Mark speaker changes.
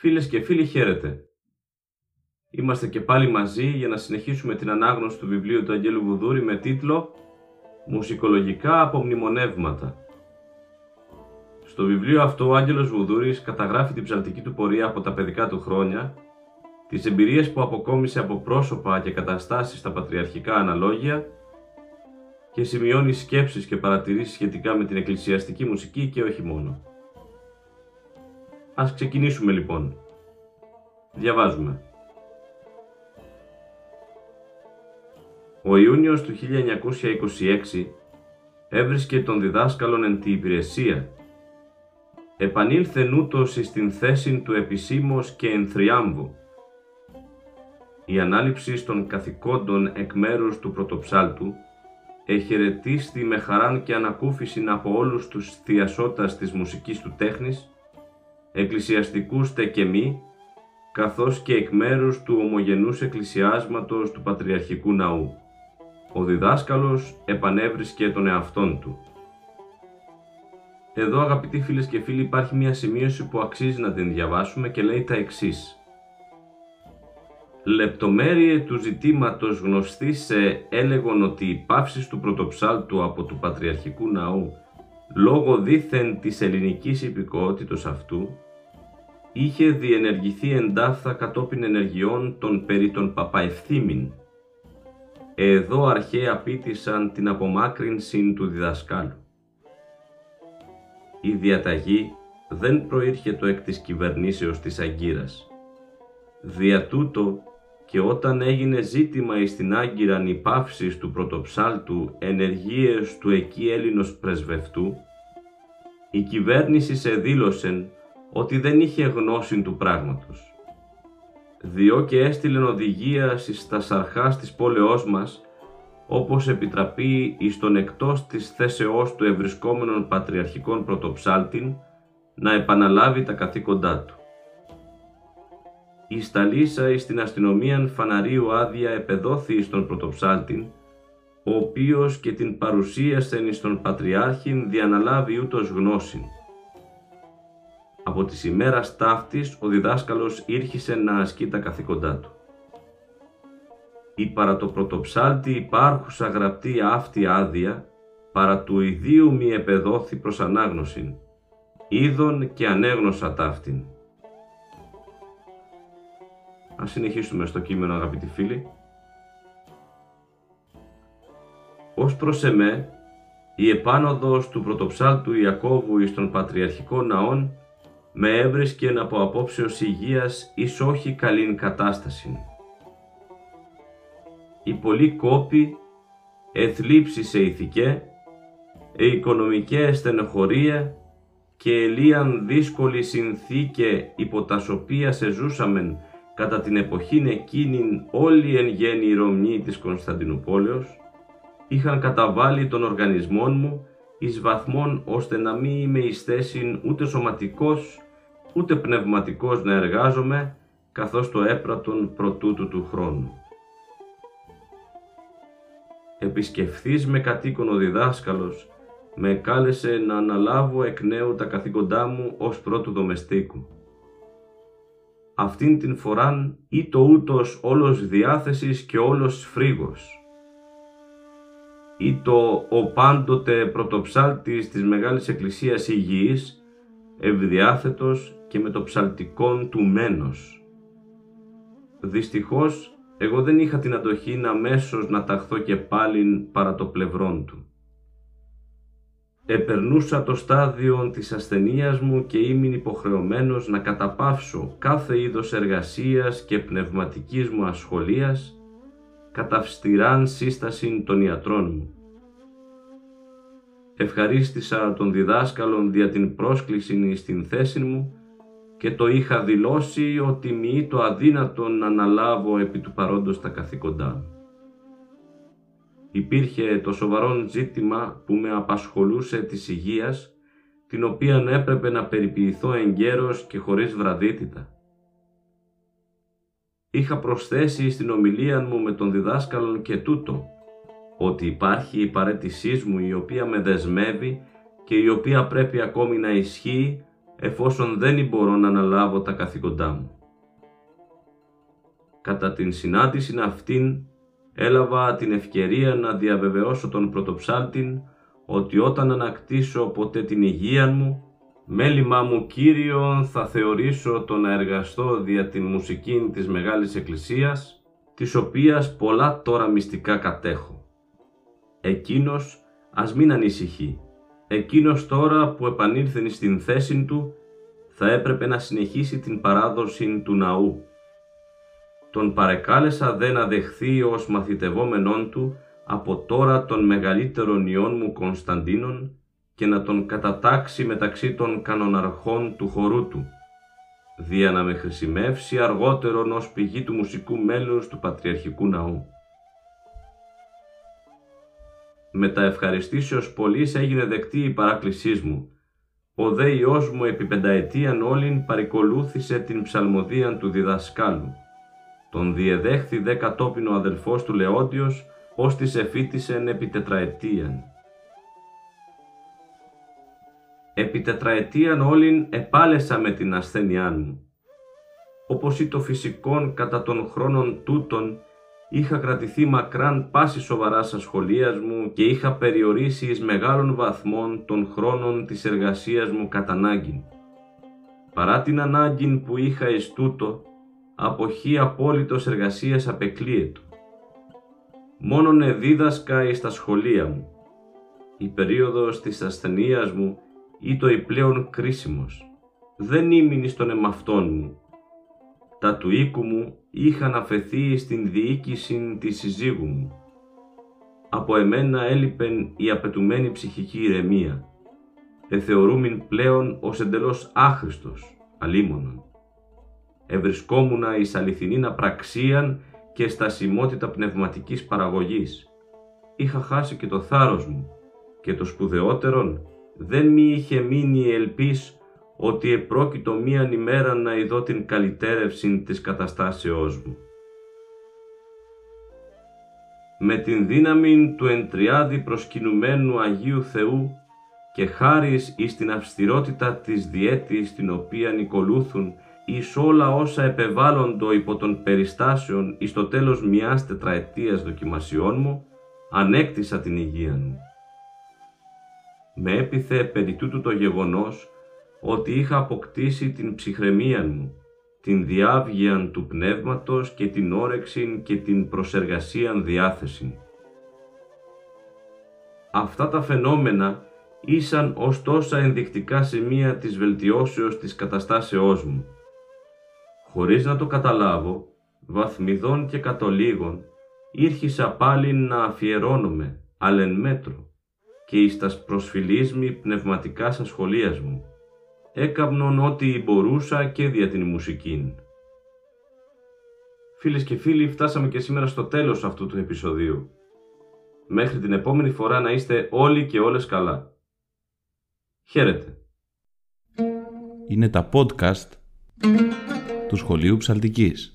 Speaker 1: Φίλες και φίλοι χαίρετε. Είμαστε και πάλι μαζί για να συνεχίσουμε την ανάγνωση του βιβλίου του Αγγέλου Βουδούρη με τίτλο «Μουσικολογικά απομνημονεύματα». Στο βιβλίο αυτό ο Άγγελος Βουδούρης καταγράφει την ψαλτική του πορεία από τα παιδικά του χρόνια, τις εμπειρίες που αποκόμισε από πρόσωπα και καταστάσεις στα πατριαρχικά αναλόγια και σημειώνει σκέψεις και παρατηρήσεις σχετικά με την εκκλησιαστική μουσική και όχι μόνο. Ας ξεκινήσουμε λοιπόν. Διαβάζουμε. Ο Ιούνιος του 1926 έβρισκε τον διδάσκαλον εν τη υπηρεσία. Επανήλθε νούτος εις την θέση του επισήμως και εν θριάμβου. Η ανάληψη των καθηκόντων εκ μέρους του πρωτοψάλτου εχαιρετίστη με χαράν και ανακούφιση από όλους τους θειασότας της μουσικής του τέχνης εκκλησιαστικούς τεκεμί, καθώς και εκ μέρους του ομογενούς εκκλησιάσματος του Πατριαρχικού Ναού. Ο διδάσκαλος επανέβρισκε τον εαυτόν του. Εδώ αγαπητοί φίλες και φίλοι υπάρχει μια σημείωση που αξίζει να την διαβάσουμε και λέει τα εξής. Λεπτομέρειε του ζητήματος γνωστή σε έλεγον ότι οι παύσεις του πρωτοψάλτου από του Πατριαρχικού Ναού λόγω δήθεν της ελληνικής υπηκότητος αυτού, είχε διενεργηθεί εντάφθα κατόπιν ενεργειών των περί των παπαευθύμην. Εδώ αρχαία πίτησαν την απομάκρυνση του διδασκάλου. Η διαταγή δεν προήρχε εκ της κυβερνήσεως της Αγκύρας. Δια τούτο και όταν έγινε ζήτημα εις την Άγκυραν η του πρωτοψάλτου ενεργείες του εκεί Έλληνος πρεσβευτού, η κυβέρνηση σε δήλωσεν ότι δεν είχε γνώση του πράγματος. Διό και έστειλεν οδηγία εις τα σαρχάς της πόλεώς μας, όπως επιτραπεί εις τον εκτός της θέσεώς του ευρισκόμενων πατριαρχικών πρωτοψάλτην, να επαναλάβει τα καθήκοντά του. Η Σταλίσα εις την αστυνομίαν φαναρίου άδεια επεδόθη στον πρωτοψάλτην, ο οποίος και την παρουσίασεν εις τον Πατριάρχην διαναλάβει ούτως γνώσιν. Από τις ημέρας ταύτης ο διδάσκαλος ήρχισε να ασκεί τα καθήκοντά του. Η παρά το πρωτοψάλτη υπάρχουσα γραπτή αυτή άδεια, παρά του ιδίου μη επεδόθη προς ανάγνωσιν, είδον και ανέγνωσα ταύτην. Ας συνεχίσουμε στο κείμενο αγαπητοί φίλοι. Ως προς εμέ, η επάνωδος του πρωτοψάλτου Ιακώβου εις των πατριαρχικών ναών με έβρισκεν από απόψεως υγείας εις όχι καλήν κατάσταση. Οι πολλοί κόποι, εθλίψη σε ηθικέ, ε οικονομικές στενοχωρία και ελίαν δύσκολη συνθήκε υπό τα οποία σε ζούσαμεν κατά την εποχήν εκείνην όλοι εν γέννη Ρωμνοί της Κωνσταντινούπολεως, είχαν καταβάλει τον οργανισμόν μου εις βαθμόν ώστε να μην είμαι εις θέση ούτε σωματικός ούτε πνευματικός να εργάζομαι καθώς το έπρατον προτούτου του χρόνου. Επισκεφθείς με κατοίκον ο διδάσκαλος, με κάλεσε να αναλάβω εκ νέου τα καθήκοντά μου ως πρώτου δομεστίκου. Αυτήν την φοράν ή το ούτως όλος διάθεσης και όλος φρίγος ή το ο πάντοτε πρωτοψάλτης της Μεγάλης Εκκλησίας Υγιής, ευδιάθετος και με το ψαλτικόν του μένος. Δυστυχώς, εγώ δεν είχα την αντοχή να μέσως να ταχθώ και πάλιν παρά το πλευρόν του. Επερνούσα το στάδιο της ασθενείας μου και ήμουν υποχρεωμένος να καταπαύσω κάθε είδος εργασίας και πνευματικής μου ασχολίας κατά αυστηράν σύσταση των ιατρών μου. Ευχαρίστησα τον διδάσκαλον δια την πρόσκληση στην θέση μου και το είχα δηλώσει ότι μη το αδύνατον να αναλάβω επί του παρόντος τα καθήκοντά Υπήρχε το σοβαρό ζήτημα που με απασχολούσε της υγείας, την οποία έπρεπε να περιποιηθώ εγκαίρως και χωρίς βραδύτητα. Είχα προσθέσει στην ομιλία μου με τον διδάσκαλον και τούτο, ότι υπάρχει η παρέτησής μου η οποία με δεσμεύει και η οποία πρέπει ακόμη να ισχύει εφόσον δεν μπορώ να αναλάβω τα καθήκοντά μου. Κατά την συνάντηση αυτήν έλαβα την ευκαιρία να διαβεβαιώσω τον πρωτοψάλτην ότι όταν ανακτήσω ποτέ την υγεία μου, μέλημά μου Κύριον θα θεωρήσω το να εργαστώ δια την μουσική της Μεγάλης Εκκλησίας, της οποίας πολλά τώρα μυστικά κατέχω. Εκείνος ας μην ανησυχεί. Εκείνος τώρα που επανήλθεν στην θέση του, θα έπρεπε να συνεχίσει την παράδοση του ναού τον παρεκάλεσα δε να δεχθεί ως μαθητευόμενον του από τώρα των μεγαλύτερων ιών μου Κωνσταντίνων και να τον κατατάξει μεταξύ των κανοναρχών του χορού του, δια να με χρησιμεύσει αργότερον ως πηγή του μουσικού μέλους του Πατριαρχικού Ναού. Με τα ευχαριστήσεως πολλής έγινε δεκτή η παράκλησής μου. Ο δε Υιός μου επί πενταετίαν όλην παρικολούθησε την ψαλμοδίαν του διδασκάλου τον διεδέχθη δε κατόπιν ο αδελφός του Λεόντιος, ως της εφήτησεν επί τετραετίαν. Επί τετραετίαν όλην επάλεσα με την ασθένειά μου. Όπως ή το φυσικόν κατά των χρόνων τούτων, είχα κρατηθεί μακράν πάσης σοβαράς ασχολίας μου και είχα περιορίσει εις μεγάλων βαθμών των χρόνων της εργασίας μου κατά ανάγκη. Παρά την ανάγκη που είχα εις τούτο, αποχή απόλυτος εργασίας απεκλείετο. Μόνον εδίδασκα εις τα σχολεία μου. Η περίοδος της ασθενείας μου ή η πλέον κρίσιμος. Δεν ήμουν στον εμαυτόν μου. Τα του οίκου μου είχαν αφαιθεί στην διοίκηση της συζύγου μου. Από εμένα έλειπεν η απαιτουμένη ψυχική ηρεμία. Εθεωρούμην πλέον ως εντελώς άχρηστος, αλίμονον ευρισκόμουνα εις αληθινήν απραξίαν και στασιμότητα πνευματικής παραγωγής. Είχα χάσει και το θάρρος μου και το σπουδαιότερον δεν μη είχε μείνει η ελπίς ότι επρόκειτο μίαν ημέρα να ειδώ την καλυτέρευση της καταστάσεώς μου. Με την δύναμη του εντριάδη προσκυνουμένου Αγίου Θεού και χάρις εις την αυστηρότητα της διέτης την οποία νικολούθουν εις όλα όσα επεβάλλοντο υπό των περιστάσεων εις το τέλος μιας τετραετίας δοκιμασιών μου, ανέκτησα την υγεία μου. Με έπιθε περί τούτου το γεγονός ότι είχα αποκτήσει την ψυχραιμία μου, την διάβγεια του πνεύματος και την όρεξη και την προσεργασίαν διάθεση. Αυτά τα φαινόμενα ήσαν ως τόσα ενδεικτικά σημεία της βελτιώσεως της καταστάσεώς μου χωρίς να το καταλάβω, βαθμιδών και κατολίγων, ήρχισα πάλι να αφιερώνομαι, αλεν μέτρο, και εις τας προσφυλής πνευματικά σχολείας μου. Έκαμνον ό,τι μπορούσα και δια την μουσικήν. Φίλες και φίλοι, φτάσαμε και σήμερα στο τέλος αυτού του επεισοδίου. Μέχρι την επόμενη φορά να είστε όλοι και όλες καλά. Χαίρετε.
Speaker 2: Είναι τα podcast του Σχολείου Ψαλτικής.